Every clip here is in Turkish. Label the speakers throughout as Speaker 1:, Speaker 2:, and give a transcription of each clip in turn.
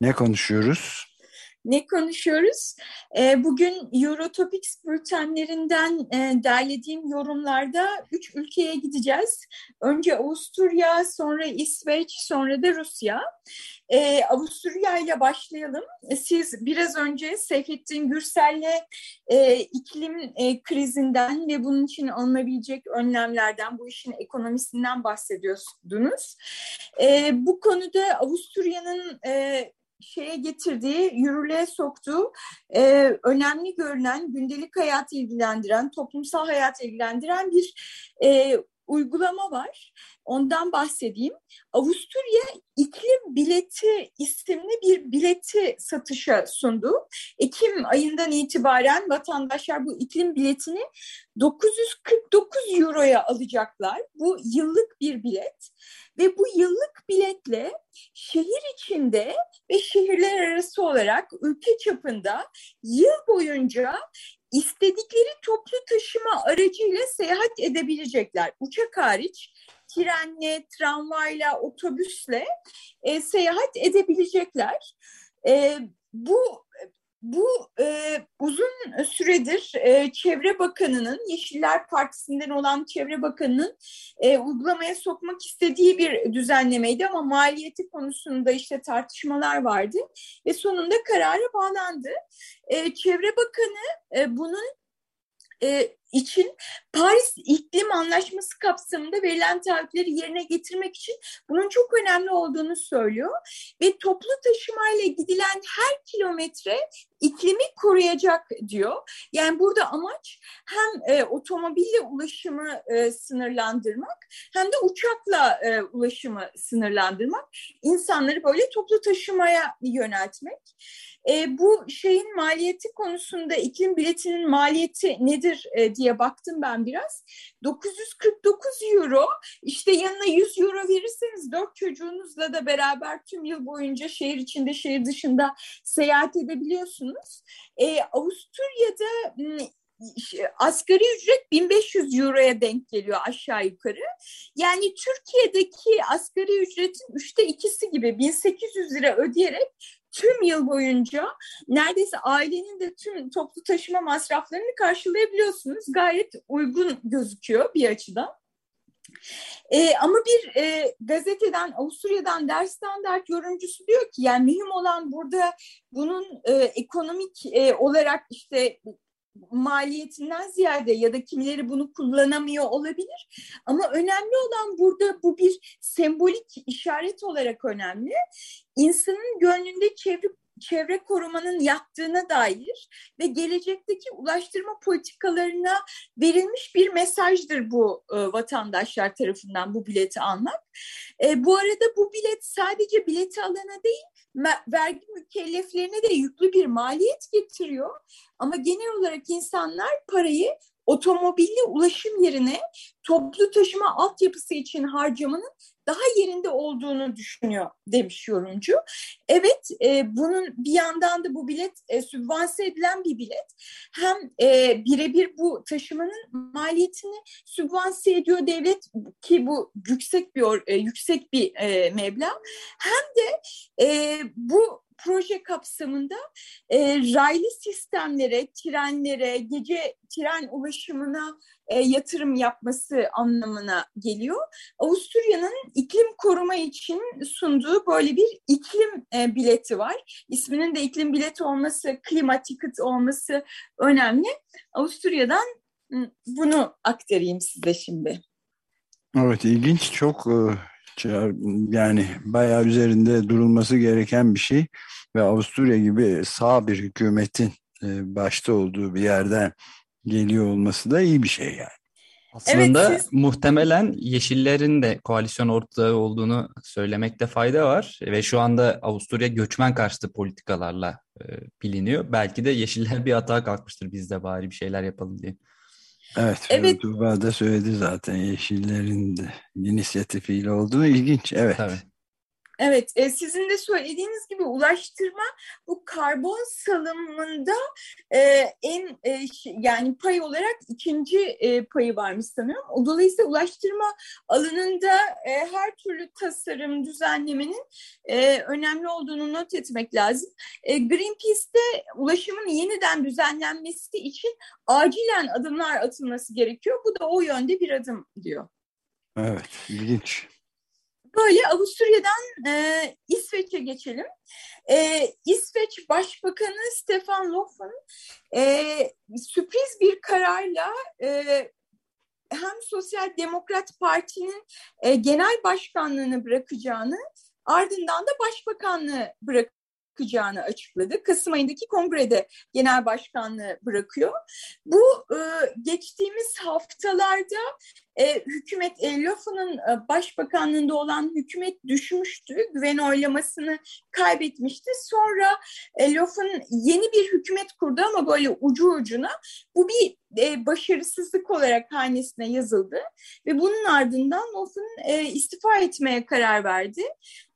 Speaker 1: Ne konuşuyoruz?
Speaker 2: Ne konuşuyoruz? Ee, bugün Eurotopics bültenlerinden e, derlediğim yorumlarda üç ülkeye gideceğiz. Önce Avusturya, sonra İsveç, sonra da Rusya. Ee, Avusturya ile başlayalım. Siz biraz önce Seyfettin Gürsel'le e, iklim e, krizinden ve bunun için alınabilecek önlemlerden, bu işin ekonomisinden bahsediyordunuz. E, bu konuda Avusturya'nın şeye getirdiği, yürürlüğe soktuğu e, önemli görülen, gündelik hayatı ilgilendiren, toplumsal hayatı ilgilendiren bir e, uygulama var. Ondan bahsedeyim. Avusturya iklim bileti isimli bir bileti satışa sundu. Ekim ayından itibaren vatandaşlar bu iklim biletini 949 euroya alacaklar. Bu yıllık bir bilet ve bu yıllık biletle şehir içinde ve şehirler arası olarak ülke çapında yıl boyunca istedikleri toplu taşıma aracıyla seyahat edebilecekler. Uçak hariç trenle, tramvayla, otobüsle e, seyahat edebilecekler. E, bu bu e, uzun süredir e, Çevre Bakanı'nın, Yeşiller Partisi'nden olan Çevre Bakanı'nın e, uygulamaya sokmak istediği bir düzenlemeydi ama maliyeti konusunda işte tartışmalar vardı ve sonunda karara bağlandı. E, Çevre Bakanı e, bunun e, için Paris İklim Anlaşması kapsamında verilen taahhütleri yerine getirmek için bunun çok önemli olduğunu söylüyor. Ve toplu taşımayla gidilen her kilometre iklimi koruyacak diyor. Yani burada amaç hem e, otomobille ulaşımı e, sınırlandırmak hem de uçakla e, ulaşımı sınırlandırmak. İnsanları böyle toplu taşımaya yöneltmek. E, bu şeyin maliyeti konusunda iklim biletinin maliyeti nedir e, diye baktım ben biraz. 949 euro işte yanına 100 euro verirseniz dört çocuğunuzla da beraber tüm yıl boyunca şehir içinde şehir dışında seyahat edebiliyorsunuz. E, Avusturya'da asgari ücret 1500 euroya denk geliyor aşağı yukarı. Yani Türkiye'deki asgari ücretin üçte ikisi gibi 1800 lira ödeyerek tüm yıl boyunca neredeyse ailenin de tüm toplu taşıma masraflarını karşılayabiliyorsunuz. Gayet uygun gözüküyor bir açıdan. E, ama bir e, gazeteden, Avusturya'dan Der Standart yorumcusu diyor ki yani mühim olan burada bunun e, ekonomik e, olarak işte maliyetinden ziyade ya da kimileri bunu kullanamıyor olabilir. Ama önemli olan burada bu bir sembolik işaret olarak önemli. İnsanın gönlünde çevre çevre korumanın yattığına dair ve gelecekteki ulaştırma politikalarına verilmiş bir mesajdır bu e, vatandaşlar tarafından bu bileti almak. E, bu arada bu bilet sadece bileti alana değil vergi mükelleflerine de yüklü bir maliyet getiriyor. Ama genel olarak insanlar parayı otomobilli ulaşım yerine toplu taşıma altyapısı için harcamanın daha yerinde olduğunu düşünüyor demiş yorumcu. Evet e, bunun bir yandan da bu bilet e, sübvanse edilen bir bilet. Hem e, birebir bu taşımanın maliyetini sübvanse ediyor devlet ki bu yüksek bir e, yüksek bir e, meblağ. Hem de e, bu proje kapsamında e, raylı sistemlere, trenlere, gece tren ulaşımına e, yatırım yapması anlamına geliyor. Avusturya'nın iklim koruma için sunduğu böyle bir iklim e, bileti var. İsminin de iklim bileti olması, klima ticket olması önemli. Avusturya'dan bunu aktarayım size şimdi.
Speaker 1: Evet ilginç çok yani bayağı üzerinde durulması gereken bir şey ve Avusturya gibi sağ bir hükümetin e, başta olduğu bir yerden geliyor olması da iyi bir şey yani.
Speaker 3: Aslında evet, siz... muhtemelen Yeşillerin de koalisyon ortağı olduğunu söylemekte fayda var ve şu anda Avusturya göçmen karşıtı politikalarla e, biliniyor. Belki de Yeşiller bir hata kalkmıştır biz de bari bir şeyler yapalım diye.
Speaker 1: Evet, evet. Tuğba da söyledi zaten Yeşillerin de inisiyatifiyle olduğu ilginç. Evet. Tabii.
Speaker 2: Evet, e, sizin de söylediğiniz gibi ulaştırma bu karbon salımında e, en e, yani pay olarak ikinci e, payı varmış sanırım. Dolayısıyla ulaştırma alanında e, her türlü tasarım, düzenlemenin e, önemli olduğunu not etmek lazım. E, Greenpeace'te ulaşımın yeniden düzenlenmesi için acilen adımlar atılması gerekiyor. Bu da o yönde bir adım diyor.
Speaker 1: Evet, ilginç.
Speaker 2: Böyle Avusturya'dan e, İsveç'e geçelim. E, İsveç Başbakanı Stefan Löfven e, sürpriz bir kararla e, hem Sosyal Demokrat Parti'nin e, genel başkanlığını bırakacağını ardından da başbakanlığı bırak bırakacağını açıkladı. Kasım ayındaki kongrede genel başkanlığı bırakıyor. Bu e, geçtiğimiz haftalarda e, hükümet e, e, başbakanlığında olan hükümet düşmüştü. Güven oylamasını kaybetmişti. Sonra e, yeni bir hükümet kurdu ama böyle ucu ucuna. Bu bir e, başarısızlık olarak hanesine yazıldı. Ve bunun ardından Löfven e, istifa etmeye karar verdi.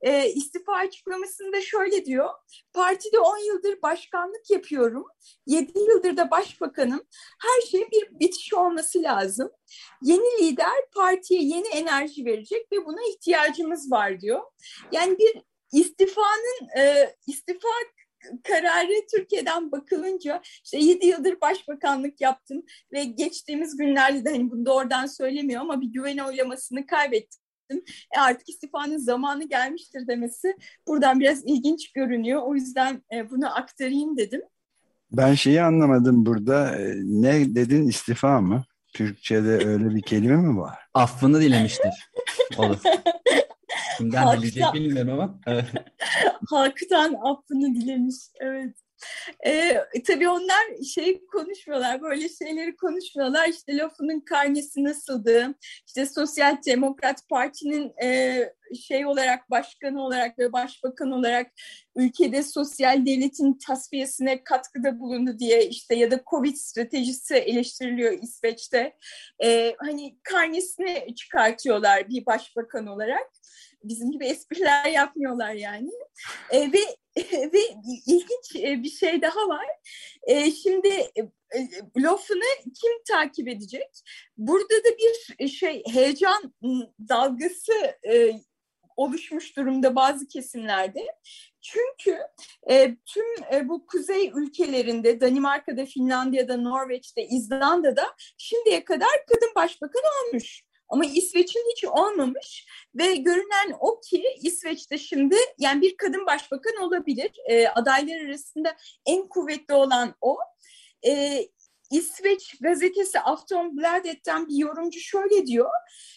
Speaker 2: E, istifa açıklamasında şöyle diyor. Partide 10 yıldır başkanlık yapıyorum. 7 yıldır da başbakanım. Her şey bir bitiş olması lazım. Yeni lider partiye yeni enerji verecek ve buna ihtiyacımız var diyor. Yani bir istifanın e, istifa kararı Türkiye'den bakılınca işte 7 yıldır başbakanlık yaptım ve geçtiğimiz günlerde de hani bunu doğrudan söylemiyor ama bir güven oylamasını kaybettim. E artık istifanın zamanı gelmiştir demesi buradan biraz ilginç görünüyor. O yüzden e, bunu aktarayım dedim.
Speaker 1: Ben şeyi anlamadım burada. E, ne dedin istifa mı? Türkçe'de öyle bir kelime mi var?
Speaker 3: Affını dilemiştir. Olur. Kimden dileyecek bilmiyorum ama.
Speaker 2: Halktan affını dilemiş. Evet. E, tabii onlar şey konuşmuyorlar, böyle şeyleri konuşmuyorlar. İşte lafının karnesi nasıldı, işte Sosyal Demokrat Parti'nin e, şey olarak, başkanı olarak ve başbakan olarak ülkede sosyal devletin tasfiyesine katkıda bulundu diye işte ya da Covid stratejisi eleştiriliyor İsveç'te. E, hani karnesini çıkartıyorlar bir başbakan olarak bizim gibi espriler yapmıyorlar yani. E, ve ve ilginç e, bir şey daha var. E, şimdi e, Löfven'ı kim takip edecek? Burada da bir şey heyecan dalgası e, oluşmuş durumda bazı kesimlerde. Çünkü e, tüm e, bu kuzey ülkelerinde, Danimarka'da, Finlandiya'da, Norveç'te, İzlanda'da şimdiye kadar kadın başbakan olmuş. Ama İsveç'in hiç olmamış ve görünen o ki İsveç'te şimdi yani bir kadın başbakan olabilir. E, adaylar arasında en kuvvetli olan o. E, İsveç gazetesi Aftonbladet'ten bir yorumcu şöyle diyor.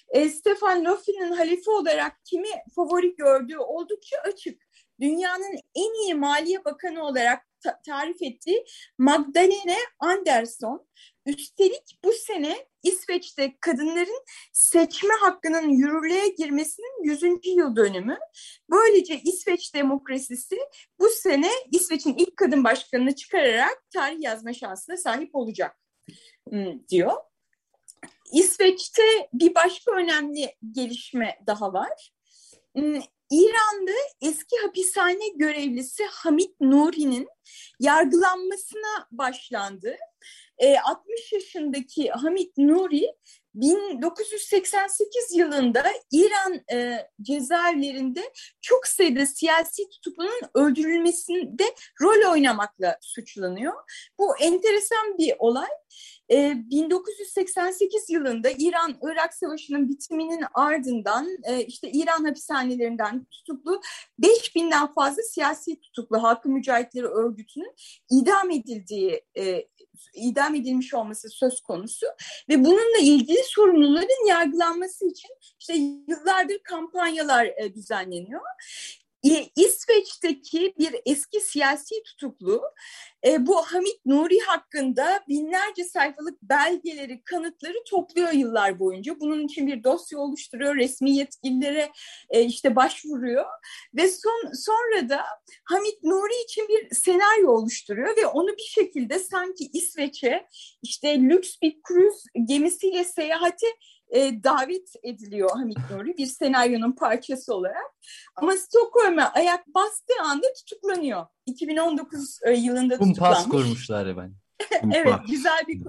Speaker 2: E, Stefan Löfven'in halife olarak kimi favori gördüğü oldukça açık. Dünyanın en iyi maliye bakanı olarak ta tarif ettiği Magdalene Anderson. Üstelik bu sene İsveç'te kadınların seçme hakkının yürürlüğe girmesinin 100. yıl dönümü. Böylece İsveç demokrasisi bu sene İsveç'in ilk kadın başkanını çıkararak tarih yazma şansına sahip olacak hmm, diyor. İsveç'te bir başka önemli gelişme daha var. İran'da eski hapishane görevlisi Hamit Nuri'nin yargılanmasına başlandı. E, 60 yaşındaki Hamit Nuri 1988 yılında İran e, cezaevlerinde çok sayıda siyasi tutuklunun öldürülmesinde rol oynamakla suçlanıyor. Bu enteresan bir olay. 1988 ee, yılında İran-Irak Savaşı'nın bitiminin ardından e, işte İran hapishanelerinden tutuklu 5000'den fazla siyasi tutuklu Halkı Mücahitleri Örgütü'nün idam edildiği e, idam edilmiş olması söz konusu ve bununla ilgili sorumluların yargılanması için işte yıllardır kampanyalar e, düzenleniyor. İsveç'teki bir eski siyasi tutuklu e, bu Hamit Nuri hakkında binlerce sayfalık belgeleri, kanıtları topluyor yıllar boyunca. Bunun için bir dosya oluşturuyor, resmi yetkililere e, işte başvuruyor ve son sonra da Hamit Nuri için bir senaryo oluşturuyor ve onu bir şekilde sanki İsveç'e işte lüks bir kruz gemisiyle seyahate e, davet ediliyor Hamit Nuri bir senaryonun parçası olarak. Ama Stockholm'a ayak bastığı anda tutuklanıyor. 2019 e, yılında
Speaker 3: kumpas
Speaker 2: tutuklanmış.
Speaker 3: Kumpas kurmuşlar ben.
Speaker 2: evet güzel bir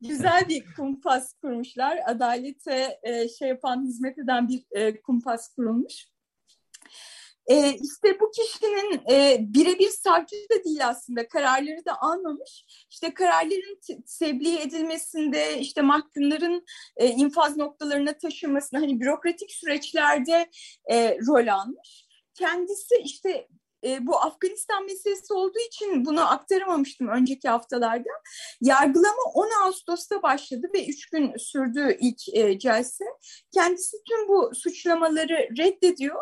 Speaker 2: güzel bir kumpas kurmuşlar. Adalete e, şey yapan hizmet eden bir e, kumpas kurulmuş. E, işte bu kişinin e, birebir savcı da değil aslında kararları da almamış. İşte kararların tebliğ edilmesinde işte mahkumların e, infaz noktalarına taşınmasında hani bürokratik süreçlerde e, rol almış. Kendisi işte e, bu Afganistan meselesi olduğu için bunu aktaramamıştım önceki haftalarda. Yargılama 10 Ağustos'ta başladı ve 3 gün sürdü ilk e, celse. Kendisi tüm bu suçlamaları reddediyor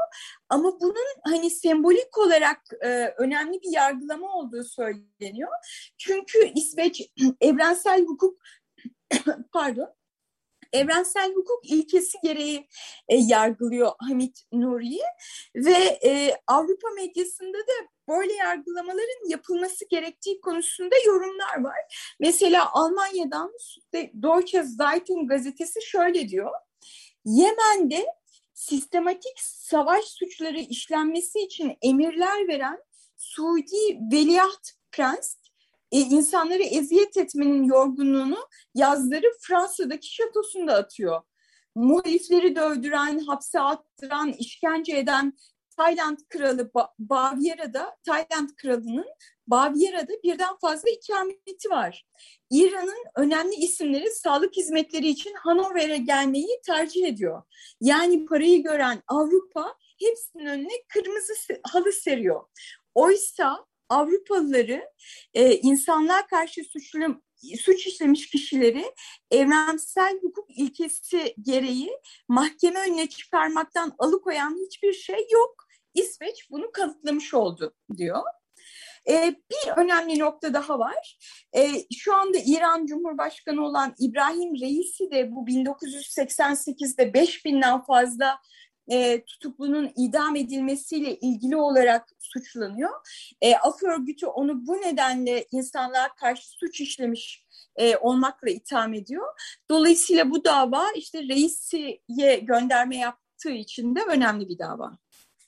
Speaker 2: ama bunun hani sembolik olarak e, önemli bir yargılama olduğu söyleniyor. Çünkü İsveç evrensel hukuk pardon evrensel hukuk ilkesi gereği e, yargılıyor Hamit Nuri'yi ve e, Avrupa medyasında da böyle yargılamaların yapılması gerektiği konusunda yorumlar var. Mesela Almanya'dan Deutsche Zeitung gazetesi şöyle diyor. Yemen'de sistematik savaş suçları işlenmesi için emirler veren Suudi Veliaht Prens e, insanları eziyet etmenin yorgunluğunu yazları Fransa'daki şatosunda atıyor. Muhalifleri dövdüren, hapse attıran, işkence eden Tayland kralı ba Bavyera'da, Tayland kralının Bavyera'da birden fazla ikameti var. İran'ın önemli isimleri sağlık hizmetleri için Hanover'e gelmeyi tercih ediyor. Yani parayı gören Avrupa hepsinin önüne kırmızı halı seriyor. Oysa Avrupalıları e, insanlığa karşı suçlu, suç işlemiş kişileri evrensel hukuk ilkesi gereği mahkeme önüne çıkarmaktan alıkoyan hiçbir şey yok. İsveç bunu kanıtlamış oldu diyor. Ee, bir önemli nokta daha var. Ee, şu anda İran Cumhurbaşkanı olan İbrahim Reisi de bu 1988'de 5000'den fazla e, tutuklunun idam edilmesiyle ilgili olarak suçlanıyor. E, Af örgütü onu bu nedenle insanlığa karşı suç işlemiş e, olmakla itham ediyor. Dolayısıyla bu dava işte reisiye gönderme yaptığı için de önemli bir dava.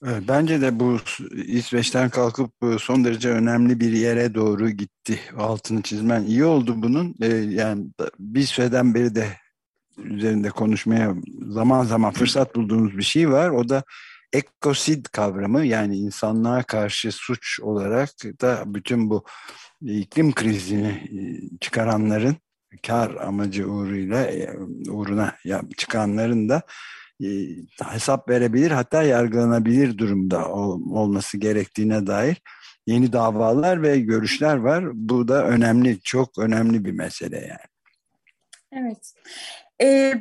Speaker 1: bence de bu İsveç'ten kalkıp son derece önemli bir yere doğru gitti. Altını çizmen iyi oldu bunun. E, yani bir süreden beri de üzerinde konuşmaya zaman zaman fırsat bulduğumuz bir şey var. O da ekosid kavramı yani insanlığa karşı suç olarak da bütün bu iklim krizini e, çıkaranların kar amacı uğruyla e, uğruna çıkanların da e, hesap verebilir hatta yargılanabilir durumda olması gerektiğine dair yeni davalar ve görüşler var. Bu da önemli, çok önemli bir mesele yani.
Speaker 2: Evet. E,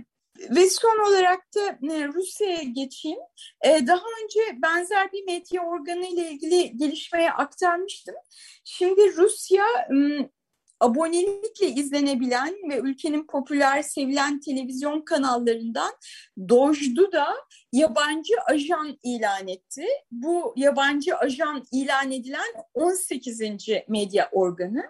Speaker 2: ve son olarak da e, Rusya'ya geçeyim. E, daha önce benzer bir medya organı ile ilgili gelişmeye aktarmıştım. Şimdi Rusya abonelikle izlenebilen ve ülkenin popüler sevilen televizyon kanallarından Dojdu da yabancı ajan ilan etti. Bu yabancı ajan ilan edilen 18. medya organı.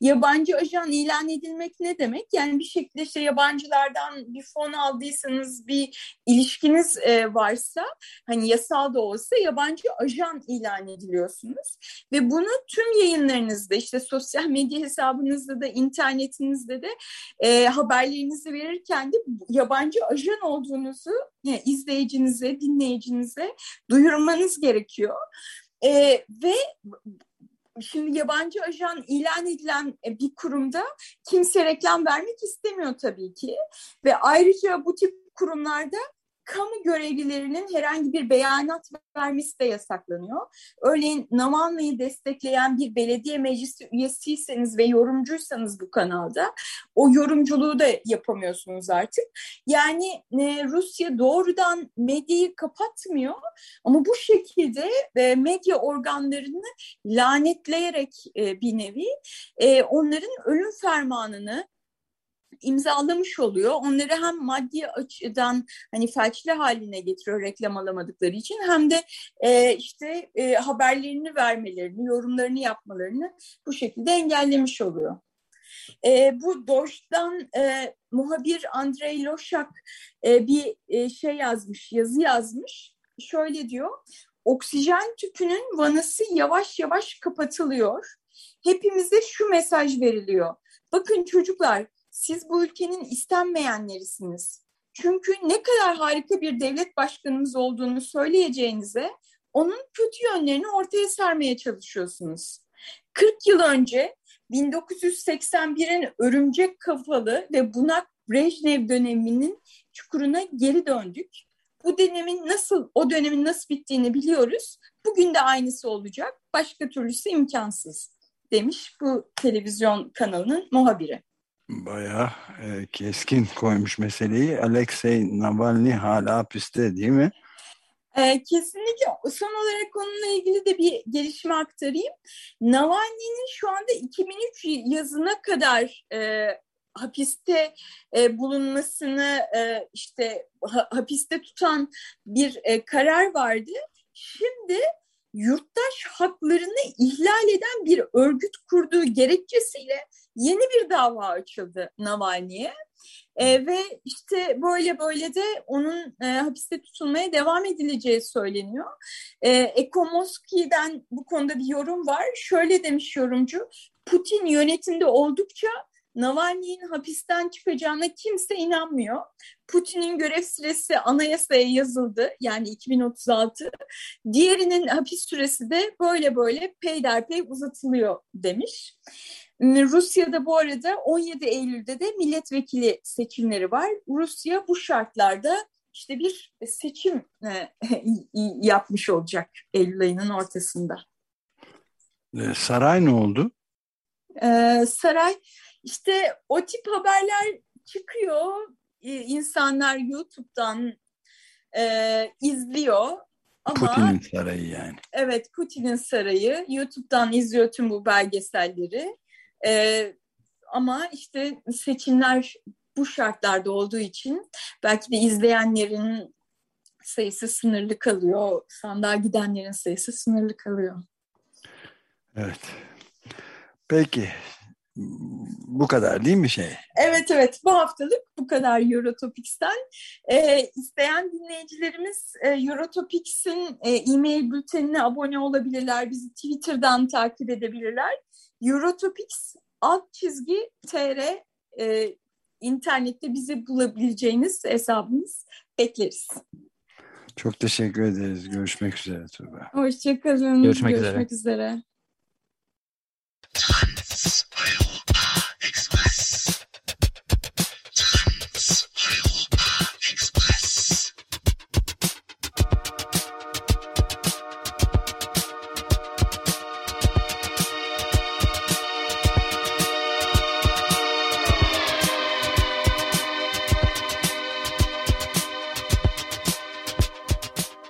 Speaker 2: Yabancı ajan ilan edilmek ne demek? Yani bir şekilde işte yabancılardan bir fon aldıysanız bir ilişkiniz e, varsa hani yasal da olsa yabancı ajan ilan ediliyorsunuz. Ve bunu tüm yayınlarınızda işte sosyal medya hesabınız hesabınızda da internetinizde de e, haberlerinizi verirken de yabancı ajan olduğunuzu yani izleyicinize, dinleyicinize duyurmanız gerekiyor. E, ve şimdi yabancı ajan ilan edilen e, bir kurumda kimse reklam vermek istemiyor tabii ki. Ve ayrıca bu tip kurumlarda kamu görevlilerinin herhangi bir beyanat vermesi de yasaklanıyor. Örneğin Navalny'yi destekleyen bir belediye meclisi üyesiyseniz ve yorumcuysanız bu kanalda o yorumculuğu da yapamıyorsunuz artık. Yani e, Rusya doğrudan medyayı kapatmıyor ama bu şekilde e, medya organlarını lanetleyerek e, bir nevi e, onların ölüm fermanını imzalamış oluyor. Onları hem maddi açıdan hani felçli haline getiriyor reklam alamadıkları için hem de e, işte e, haberlerini vermelerini, yorumlarını yapmalarını bu şekilde engellemiş oluyor. E, bu Doş'tan e, muhabir Andrei Loşak e, bir e, şey yazmış, yazı yazmış. Şöyle diyor, oksijen tüpünün vanası yavaş yavaş kapatılıyor. Hepimize şu mesaj veriliyor. Bakın çocuklar siz bu ülkenin istenmeyenlerisiniz. Çünkü ne kadar harika bir devlet başkanımız olduğunu söyleyeceğinize onun kötü yönlerini ortaya sermeye çalışıyorsunuz. 40 yıl önce 1981'in örümcek kafalı ve bunak Brejnev döneminin çukuruna geri döndük. Bu dönemin nasıl, o dönemin nasıl bittiğini biliyoruz. Bugün de aynısı olacak. Başka türlüsü imkansız demiş bu televizyon kanalının muhabiri.
Speaker 1: Bayağı e, keskin koymuş meseleyi. Alexei Navalny hala hapiste değil mi?
Speaker 2: E, kesinlikle. Son olarak onunla ilgili de bir gelişme aktarayım. Navalny'nin şu anda 2003 yazına kadar e, hapiste e, bulunmasını e, işte ha, hapiste tutan bir e, karar vardı. Şimdi yurttaş haklarını ihlal eden bir örgüt kurduğu gerekçesiyle yeni bir dava açıldı Navalny'e. E, ve işte böyle böyle de onun e, hapiste tutulmaya devam edileceği söyleniyor. E, Ekomoski'den bu konuda bir yorum var. Şöyle demiş yorumcu, Putin yönetimde oldukça Navalny'nin hapisten çıkacağına kimse inanmıyor. Putin'in görev süresi anayasaya yazıldı yani 2036. Diğerinin hapis süresi de böyle böyle peyderpey uzatılıyor demiş. Rusya'da bu arada 17 Eylül'de de milletvekili seçimleri var. Rusya bu şartlarda işte bir seçim e, yapmış olacak Eylül ayının ortasında.
Speaker 1: E, saray ne oldu?
Speaker 2: Ee, saray işte o tip haberler çıkıyor. İnsanlar YouTube'dan e, izliyor. Ama,
Speaker 1: Putin'in sarayı yani.
Speaker 2: Evet Putin'in sarayı. YouTube'dan izliyor tüm bu belgeselleri. Ee, ama işte seçimler bu şartlarda olduğu için belki de izleyenlerin sayısı sınırlı kalıyor. Sandığa gidenlerin sayısı sınırlı kalıyor.
Speaker 1: Evet. Peki bu kadar değil mi şey?
Speaker 2: Evet evet bu haftalık bu kadar Eurotopics'ten. Ee, isteyen dinleyicilerimiz e, Eurotopics'in e, e-mail bültenine abone olabilirler. Bizi Twitter'dan takip edebilirler. Eurotopics alt çizgi tr e, internette bizi bulabileceğiniz hesabımız bekleriz.
Speaker 1: Çok teşekkür ederiz. Görüşmek üzere Tuğba.
Speaker 2: Hoşçakalın.
Speaker 3: Görüşmek,
Speaker 2: Görüşmek
Speaker 3: üzere.
Speaker 2: üzere.